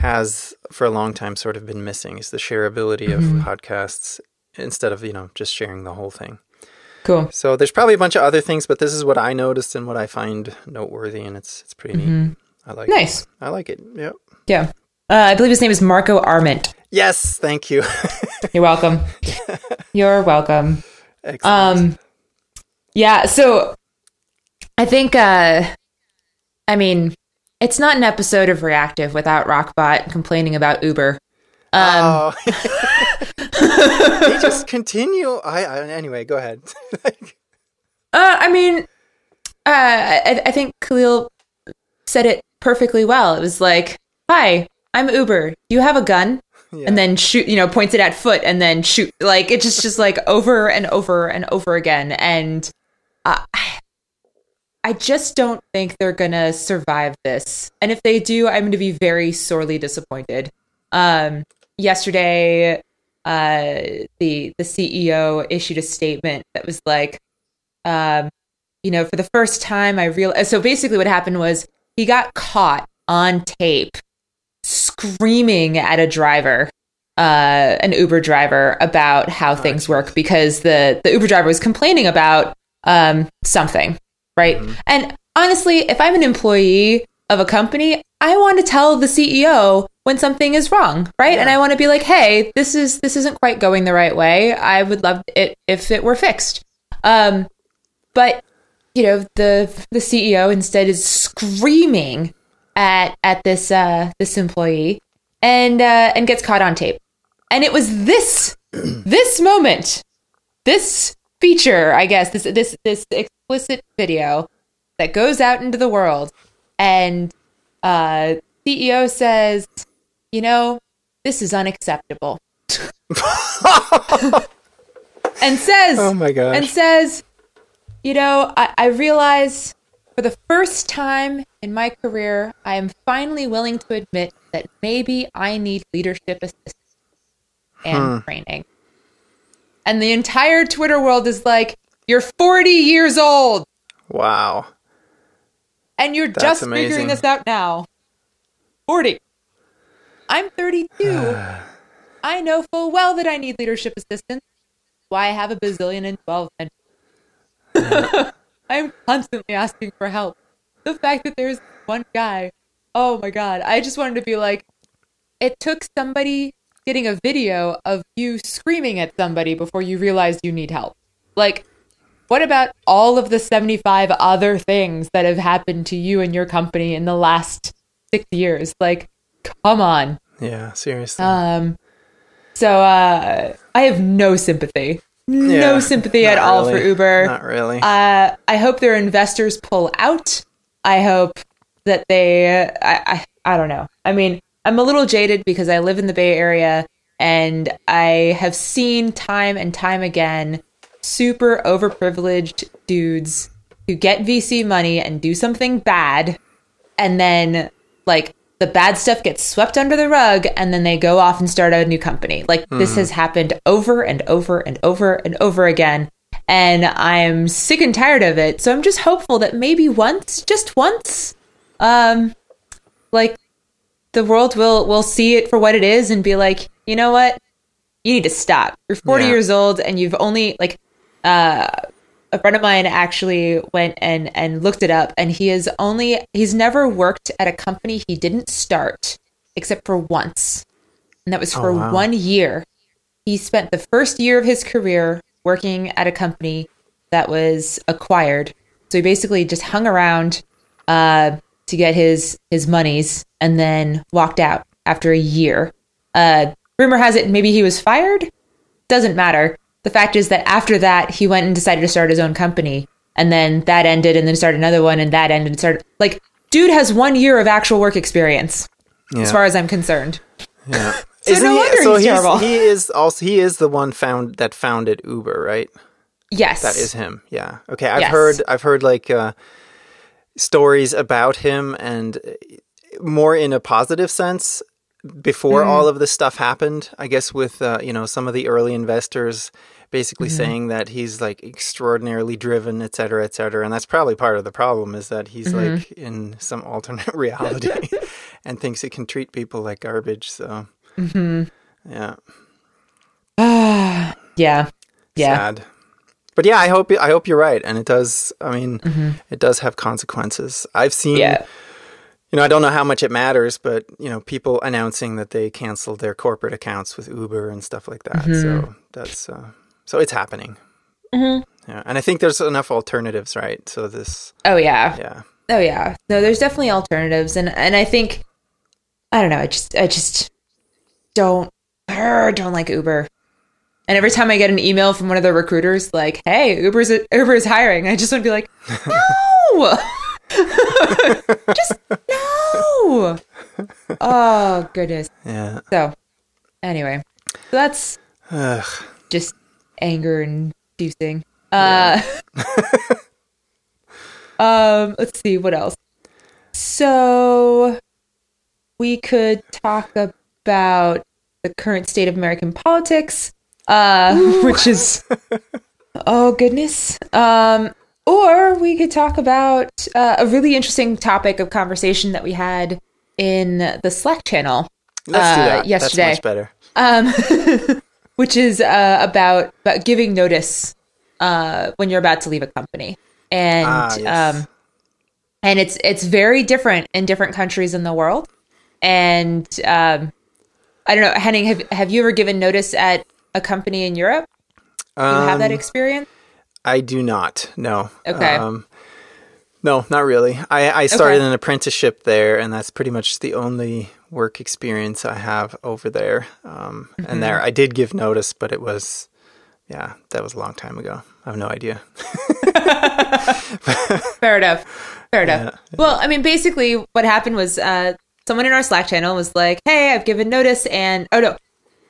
has for a long time sort of been missing is the shareability of podcasts instead of you know just sharing the whole thing. Cool. So there's probably a bunch of other things, but this is what I noticed and what I find noteworthy, and it's it's pretty neat. I like Nice. it. Nice. I like it. Yep. Yeah. Uh, I believe his name is Marco Arment. Yes, thank you. You're welcome. You're welcome. Excellent. Um, yeah. So I think, uh, I mean, it's not an episode of Reactive without Rockbot complaining about Uber. Um, oh. they just continue. I, I anyway. Go ahead. Uh, I mean, uh, I, I think Kahlil said it perfectly well. It was like, "Hi, I'm Uber. You have a gun?" Yeah. And then shoot, you know, points it at foot, and then shoot. Like it's just, just like over and over and over again. And uh, I just don't think they're gonna survive this. And if they do, I'm going to be very sorely disappointed. Um, yesterday, uh, the the CEO issued a statement that was like, um, you know, for the first time, I realized. So basically, what happened was he got caught on tape screaming at a driver, uh, an Uber driver, about how things work because the the Uber driver was complaining about um, something, right? And honestly, if I'm an employee of a company, I want to tell the CEO when something is wrong, right? And I want to be like, "Hey, this is this isn't quite going the right way. I would love it if it were fixed." Um, but you know, the the CEO instead is screaming at at this uh, this employee and uh, and gets caught on tape. And it was this this moment, this feature, I guess, this this this explicit video that goes out into the world, and uh, CEO says, "You know, this is unacceptable," and says, oh my god, and says, You know, I, I realize for the first time in my career, I am finally willing to admit that maybe I need leadership assistance and training. And the entire Twitter world is like, You're 40 years old wow. and you're That's just amazing. figuring this out now. 40. I'm 32. I know full well that I need leadership assistance. Why I have a bazillion and 12 and I am constantly asking for help. The fact that there's one guy, oh my god, I just wanted to be like, it took somebody getting a video of you screaming at somebody before you realize you need help. Like, what about all of the 75 other things that have happened to you and your company in the last six years? Like, come on. Yeah, seriously. Um, so uh, I have no sympathy, no Yeah, sympathy at all for. Uber. Not really. Uh, I hope their investors pull out. I hope that they. I, I I don't know. I mean, I'm a little jaded because I live in the Bay Area and I have seen time and time again super overprivileged dudes who get VC money and do something bad and then like the bad stuff gets swept under the rug and then they go off and start a new company. Like this has happened over and over and over and over again. And I'm sick and tired of it. So I'm just hopeful that maybe once, just once, um, like the world will will see it for what it is and be like, you know what? You need to stop. You're 40 Yeah. years old and you've only like uh a friend of mine actually went and and looked it up and he is only he's never worked at a company he didn't start except for once and that was for wow. one year he spent the first year of his career working at a company that was acquired so he basically just hung around uh to get his his monies and then walked out after a year uh rumor has it maybe he was fired doesn't matter. The fact is that after that, he went and decided to start his own company, and then that ended, and then started another one, and that ended. And started like, dude has one year of actual work experience, yeah. as far as I'm concerned. yeah. So no wonder so he's terrible. he is also he is the one found that founded Uber, right? Yes, That is him. Yeah. Okay. I've Yes. heard I've heard like uh, stories about him and uh, more in a positive sense. before all of this stuff happened. I guess with uh, you know some of the early investors basically saying that he's like extraordinarily driven, et cetera, et cetera. And that's probably part of the problem is that he's like in some alternate reality and thinks he can treat people like garbage. So, yeah, yeah, yeah. sad. But yeah, I hope I hope you're right, and it does. I mean, mm-hmm. it does have consequences. I've seen. Yeah. You know, I don't know how much it matters, but you know, people announcing that they canceled their corporate accounts with Uber and stuff like that. So mm-hmm. that's uh, so it's happening. Mm-hmm. Yeah, and I think there's enough alternatives, right? So this, Oh yeah. yeah, Oh yeah. No, there's definitely alternatives, and and I think I don't know. I just I just don't don't like Uber. And every time I get an email from one of the recruiters like, "Hey, Uber's Uber is hiring," I just want to be like, "No, just no." Oh goodness. yeah. So anyway, so that's Ugh. just anger inducing. Uh, um, let's see what else. So we could talk about the current state of American politics, uh, which is oh goodness. Um, or we could talk about uh, a really interesting topic of conversation that we had in the Slack channel Let's do Uh, that. yesterday. That's much better. um, which is uh, about about giving notice uh, when you're about to leave a company, and Ah, yes. um, and it's it's very different in different countries in the world. And um, I don't know, Henning, have have you ever given notice at a company in Europe? Do you have that Um, experience? I do not. No. Okay. Um, no, not really. I, I started Okay. an apprenticeship there, and that's pretty much the only work experience I have over there. Um, Mm-hmm. And there, I did give notice, but it was, yeah, that was a long time ago. I have no idea. Fair enough. Fair enough. Well, I mean, basically, what happened was uh, someone in our Slack channel was like, "Hey, I've given notice," and oh no,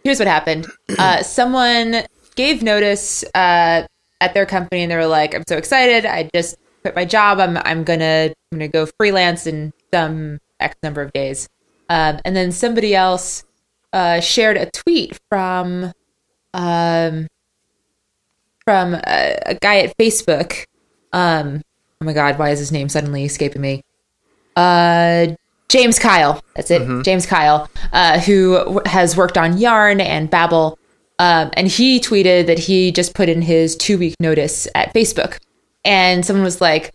here's what happened. Uh, someone gave notice uh, at their company, and they were like, "I'm so excited! I just quit my job. I'm I'm gonna I'm gonna go freelance in some X number of days." Um, and then somebody else uh, shared a tweet from um, from a, a guy at Facebook. Um, oh my god, why is his name suddenly escaping me? Uh, James Kyle. That's it. James Kyle, uh, who has worked on Yarn and Babel. Um, and he tweeted that he just put in his two week notice at Facebook. And someone was like,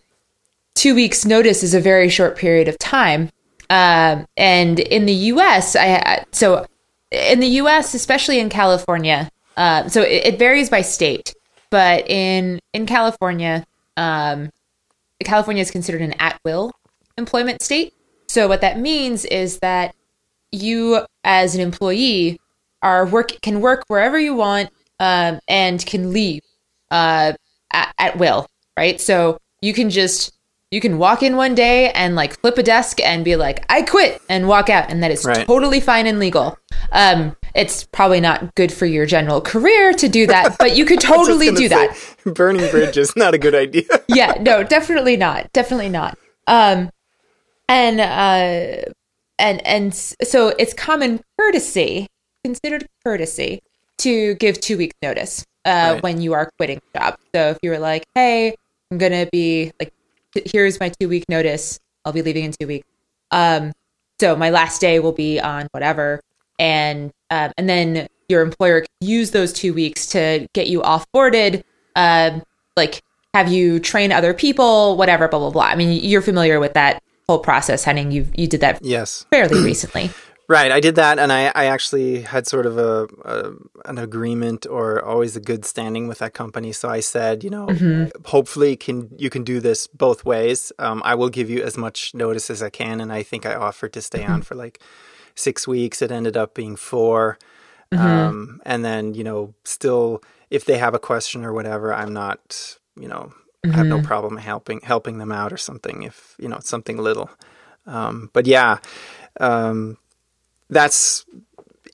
two weeks notice is a very short period of time. Um, and in the U.S., I I- so in the U.S., especially in California, uh, so it, it varies by state, but in in California, um, California is considered an at will employment state. So what that means is that you, as an employee, are work can work wherever you want um, and can leave uh, at, at will, right? So you can just you can walk in one day and like flip a desk and be like, "I quit," and walk out, and that is Right. totally fine and legal. Um, it's probably not good for your general career to do that, but you could totally do say, that. Burning bridges, not a good idea. yeah, no, definitely not. Definitely not. Um, and uh, and and so it's common courtesy, considered courtesy, to give two weeks notice uh, Right. when you are quitting a job. So if you were like, "Hey, I'm gonna be like, here's my two week notice. I'll be leaving in two weeks. Um, so my last day will be on whatever, and um, and then your employer can use those two weeks to get you offboarded, um, like have you train other people, whatever, blah blah blah. I mean, you're familiar with that whole process, Henning. You you did that yes. fairly recently. Right, I did that, and I, I actually had sort of a, a an agreement or always a good standing with that company. So I said, you know, hopefully can you can do this both ways. Um, I will give you as much notice as I can, and I think I offered to stay on for like six weeks. It ended up being 4 um, and then you know, still if they have a question or whatever, I'm not, you know, I have no problem helping helping them out or something if you know it's something little. Um, but yeah. Um, that's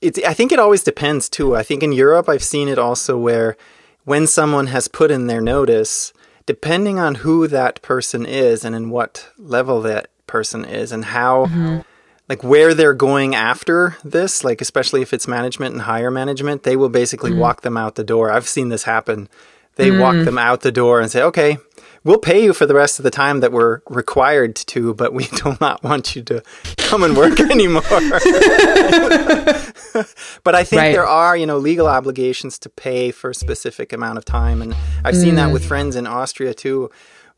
it's i think it always depends too i think in europe i've seen it also where when someone has put in their notice depending on who that person is and in what level that person is and how Mm-hmm like where they're going after this, like especially if it's management and higher management, they will basically Mm-hmm. walk them out the door. I've seen this happen. They Mm. walk them out the door and say, "Okay, we'll pay you for the rest of the time that we're required to, but we do not want you to come and work anymore." but I think Right. there are, you know, legal obligations to pay for a specific amount of time, and I've seen that Mm. with friends in Austria too,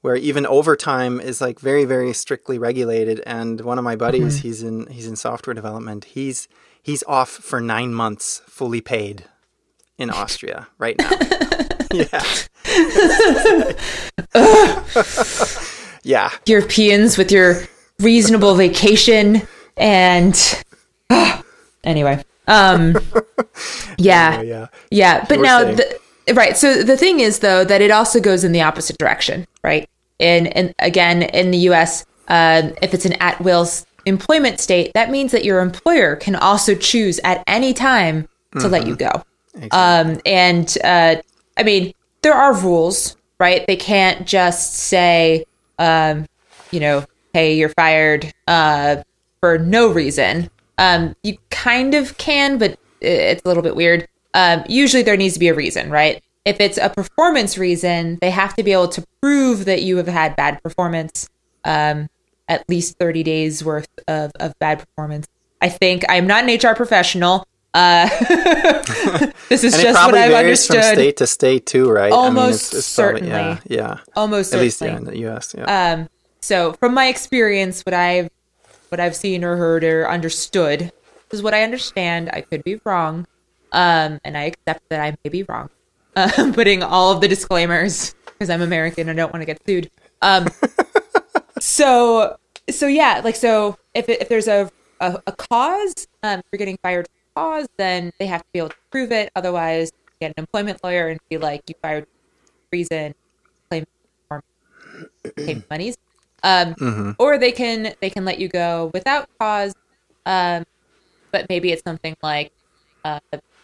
where even overtime is like very, very strictly regulated. And one of my buddies, Mm-hmm. he's in he's in software development. He's he's off for nine months, fully paid, in Austria right now. Yeah. yeah. Europeans with your reasonable vacation and anyway. Um yeah. Yeah. Yeah, but now the, right. So the thing is though that it also goes in the opposite direction, right? And and again in the US, um, if it's an at will employment state, that means that your employer can also choose at any time to let you go. Um, and uh, I mean, there are rules, right? They can't just say, um, you know, hey, you're fired uh, for no reason. Um, you kind of can, but it's a little bit weird. Um, usually there needs to be a reason, right? If it's a performance reason, they have to be able to prove that you have had bad performance, um, at least 30 days worth of, of bad performance. I think I'm not an HR professional. Uh, this is just what I've varies from understood. state to state too, right? Almost probably- yeah, yeah. Almost At least yeah, in the US. Yeah. Um, so from my experience, what I've what I've seen or heard or understood is what I understand. I could be wrong, um, and I accept that I may be wrong. Uh, I'm putting all of the disclaimers because I'm American and I don't want to get sued. Um, so so yeah, like so if if there's a a, a cause um, for getting fired cause, then they have to be able to prove it. Otherwise, get an employment lawyer and be like, you fired reason, claim monies. Um, or they can they can let you go without cause, um, but maybe it's something like uh,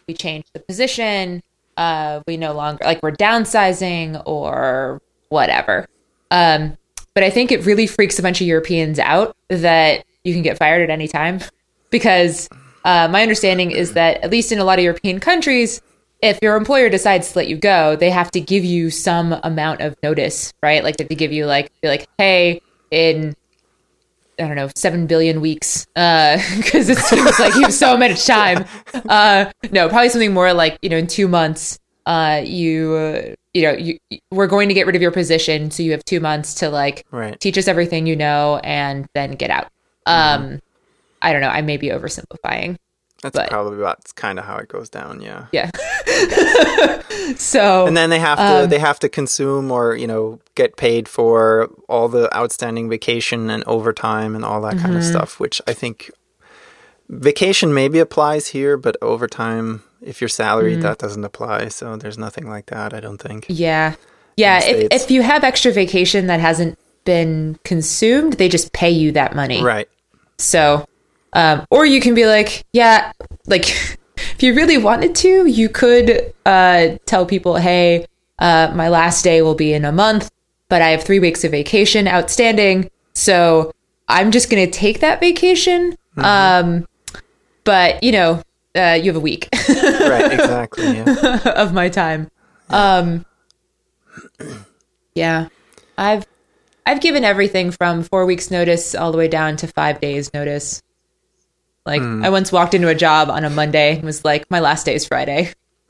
we changed the position, uh, we no longer like we're downsizing or whatever. Um, but I think it really freaks a bunch of Europeans out that you can get fired at any time because uh, my understanding is that at least in a lot of European countries, if your employer decides to let you go, they have to give you some amount of notice, right? Like they have to give you like be like, hey, in I don't know, seven billion weeks, because it seems like you have so much time. Uh, no, probably something more like you know, in two months, uh, you uh, you know, you we're going to get rid of your position, so you have two months to like Right. teach us everything you know, and then get out. Um, I don't know. I may be oversimplifying. That's but- probably about kind of how it goes down, yeah. Yeah. so And then they have Um, to they have to consume or, you know, get paid for all the outstanding vacation and overtime and all that kind Mm-hmm. of stuff, which I think vacation maybe applies here, but overtime if you're salaried Mm-hmm. that doesn't apply. So there's nothing like that, I don't think. Yeah. Yeah. If, if you have extra vacation that hasn't been consumed, they just pay you that money. Right. So, um, or you can be like, yeah, like if you really wanted to, you could uh, tell people, hey, uh, my last day will be in a month, but I have three weeks of vacation outstanding. So I'm just going to take that vacation. Um, but, you know, uh, you have a week Right, exactly. Yeah. of my time. Um, yeah, I've I've given everything from four weeks notice all the way down to five days notice. Like I once walked into a job on a Monday and was like, "My last day is Friday."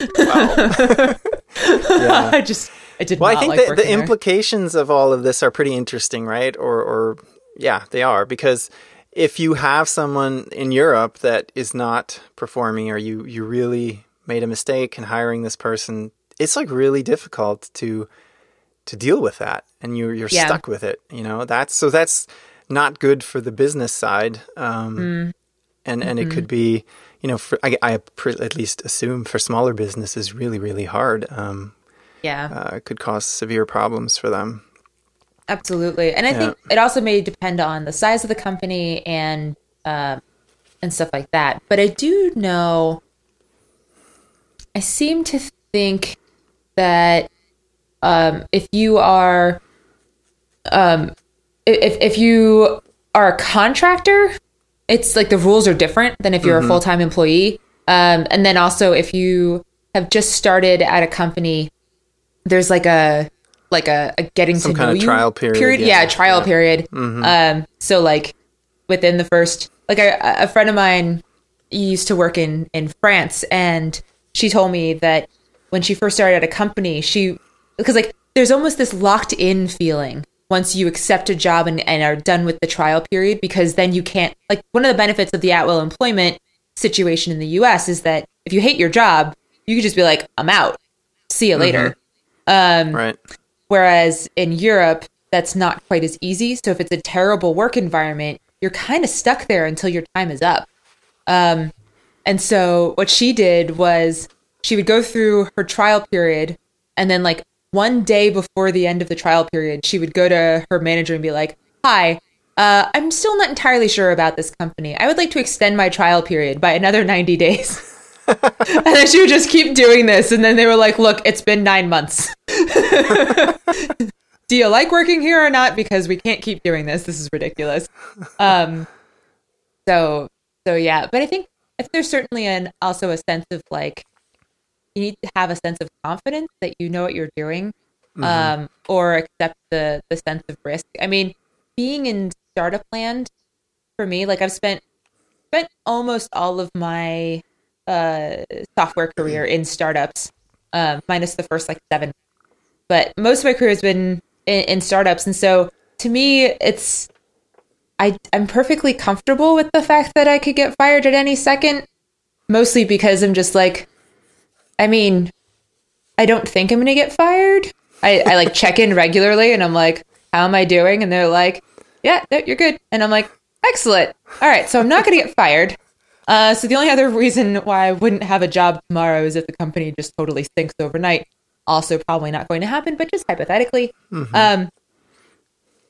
Yeah. I just I did Well, not I think like the, the working there. implications of all of this are pretty interesting, right? Or, or yeah, they are because if you have someone in Europe that is not performing, or you you really made a mistake in hiring this person, it's like really difficult to to deal with that, and you you're Yeah. stuck with it. You know, that's so that's not good for the business side. Um, Mm. And and it Mm-hmm. could be you know for I, I pr- at least assume for smaller businesses really really hard um, yeah, uh, it could cause severe problems for them absolutely. And I think it also may depend on the size of the company and um, and stuff like that. But I do know, I seem to think that um, if you are, um, if if you are a contractor it's like the rules are different than if you're Mm-hmm. a full time employee. Um, and then also if you have just started at a company, there's like a like a, a getting Some to kind know of you trial period, Yeah, yeah. trial Yeah. Mm-hmm. period. Um, so like within the first like a, a friend of mine used to work in in France and she told me that when she first started at a company she because like there's almost this locked in feeling once you accept a job and, and are done with the trial period because then you can't like one of the benefits of the at will employment situation in the US is that if you hate your job you could just be like I'm out see you later Right. Whereas in Europe, that's not quite as easy. So if it's a terrible work environment, you're kind of stuck there until your time is up. Um, and so what she did was she would go through her trial period, and then like one day before the end of the trial period, she would go to her manager and be like, "Hi." Uh, I'm still not entirely sure about this company. I would like to extend my trial period by another 90 days. and then she would just keep doing this. And then they were like, look, it's been nine months. do you like working here or not? Because we can't keep doing this. This is ridiculous. Um, so so yeah, but I think if there's certainly an also a sense of like you need to have a sense of confidence that you know what you're doing, um, or accept the the sense of risk. I mean, being in startup land for me, like I've spent spent almost all of my uh software career in startups, um, minus the first like seven but most of my career has been in, in startups and so to me it's I, i'm perfectly comfortable with the fact that i could get fired at any second mostly because i'm just like i mean i don't think i'm gonna get fired i, I like check in regularly and i'm like how am i doing and they're like yeah no, you're good and i'm like excellent all right so i'm not gonna get fired uh, so the only other reason why I wouldn't have a job tomorrow is if the company just totally sinks overnight. Also, probably not going to happen, but just hypothetically. Um,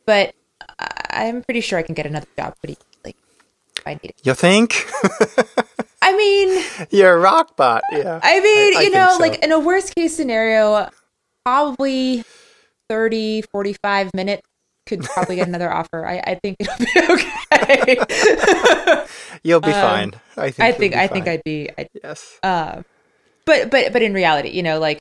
but I- I'm pretty sure I can get another job pretty easily if I need it. You think? I mean, You're a rock bot. Yeah. I mean, I you think know, so. like in a worst case scenario, probably 30, 45 minutes could probably get another offer. I, I think it'll be okay. You'll be fine. I think. I think I think I'd be I'd Yes. but but but in reality you know like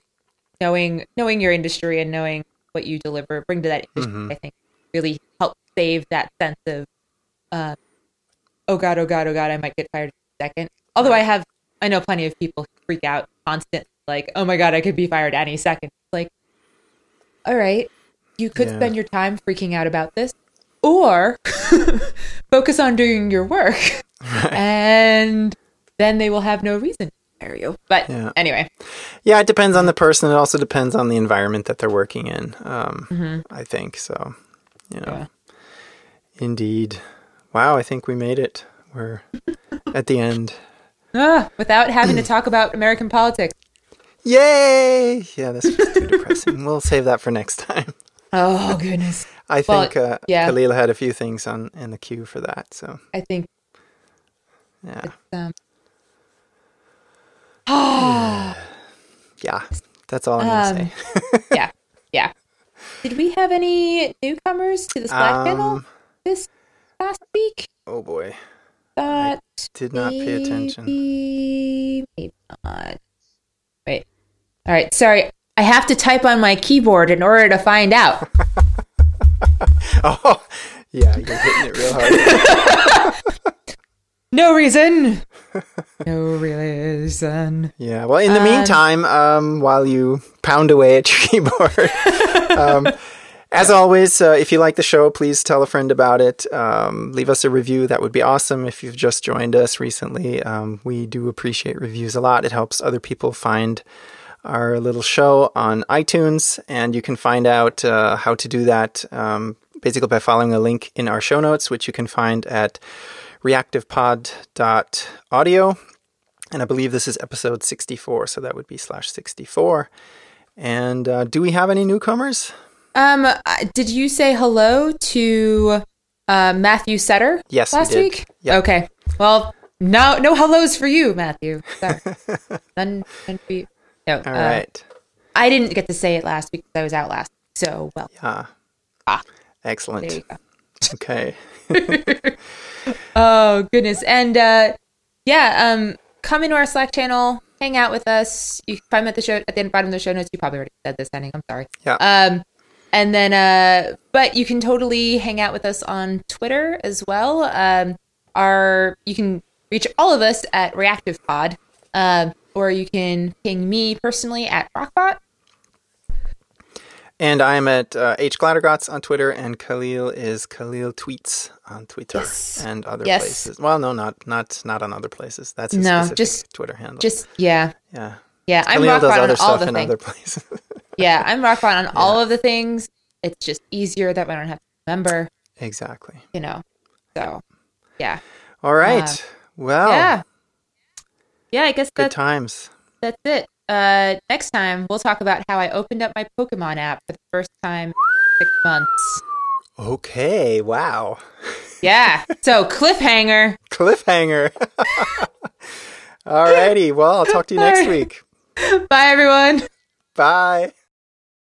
knowing knowing your industry and knowing what you deliver bring to that industry Mm-hmm. i think really help save that sense of uh, oh god oh god oh god i might get fired in a second although i have i know plenty of people who freak out constantly like oh my god i could be fired any second like all right you could Yeah. spend your time freaking out about this or focus on doing your work and then they will have no reason to fire you but Yeah. anyway Yeah, it depends on the person. It also depends on the environment that they're working in. Um, I think so. You know, Mm-hmm. Yeah. indeed. Wow, I think we made it. We're at the end. Ah, without having to talk about American politics. Yay! Yeah, this was too depressing. We'll save that for next time. Oh goodness. I Well, think uh, yeah. Kahlil had a few things on in the queue for that. So I think yeah, um, yeah, that's all I'm gonna Um, say. yeah, yeah. Did we have any newcomers to the Slack Um, this last week? oh boy, That did not pay attention. maybe, not. Wait. All right. Sorry. I have to type on my keyboard in order to find out. Oh, yeah, you're hitting it real hard. No reason. No reason. Yeah. Well, in the meantime, um, while you pound away at your keyboard, um, as always, uh, if you like the show, please tell a friend about it. Um, leave us a review. That would be awesome. If you've just joined us recently, um, we do appreciate reviews a lot. It helps other people find our little show on iTunes, and you can find out uh, how to do that um, basically by following a link in our show notes, which you can find at reactivepod.audio. And I believe this is episode 64, so that would be slash 64. And uh, do we have any newcomers? Um, did you say hello to uh, Matthew Setter? Yes, we last did. week. Yep. Okay. Well, no, no hellos for you, Matthew. Sorry. none, none for you. No. All uh, right. I didn't get to say it last week because I was out last. week, So well, Yeah. ah, excellent. there you go. Okay. oh goodness, and uh, yeah, um, come into our Slack channel, hang out with us. You can find me at the show at the bottom of the show notes. You probably already said this, Henning. I'm sorry. Yeah. Um, and then, uh, but you can totally hang out with us on Twitter as well. Um, our you can reach all of us at Reactive Pod, um, or you can ping me personally at Rockbot. And I'm at uh, H Glattergotz on Twitter, and Kahlil is Kahlil Tweets on Twitter Yes. and other Yes. places. Well, no, not not not on other places. That's his No, just- Twitter handle. Just yeah, yeah. yeah. I'm Kahlil does Rockbot other on all stuff the in things. Yeah, I'm Rockbot on all of the things. It's just easier that I don't have to remember. exactly. You know. So yeah, All right. well, yeah, yeah. I guess good that's times. that's it. Uh, next time we'll talk about how I opened up my Pokemon app for the first time in six months. Okay. Wow. Yeah. So cliffhanger. Cliffhanger. Alrighty. Well, I'll talk to you next week. Bye everyone. Bye.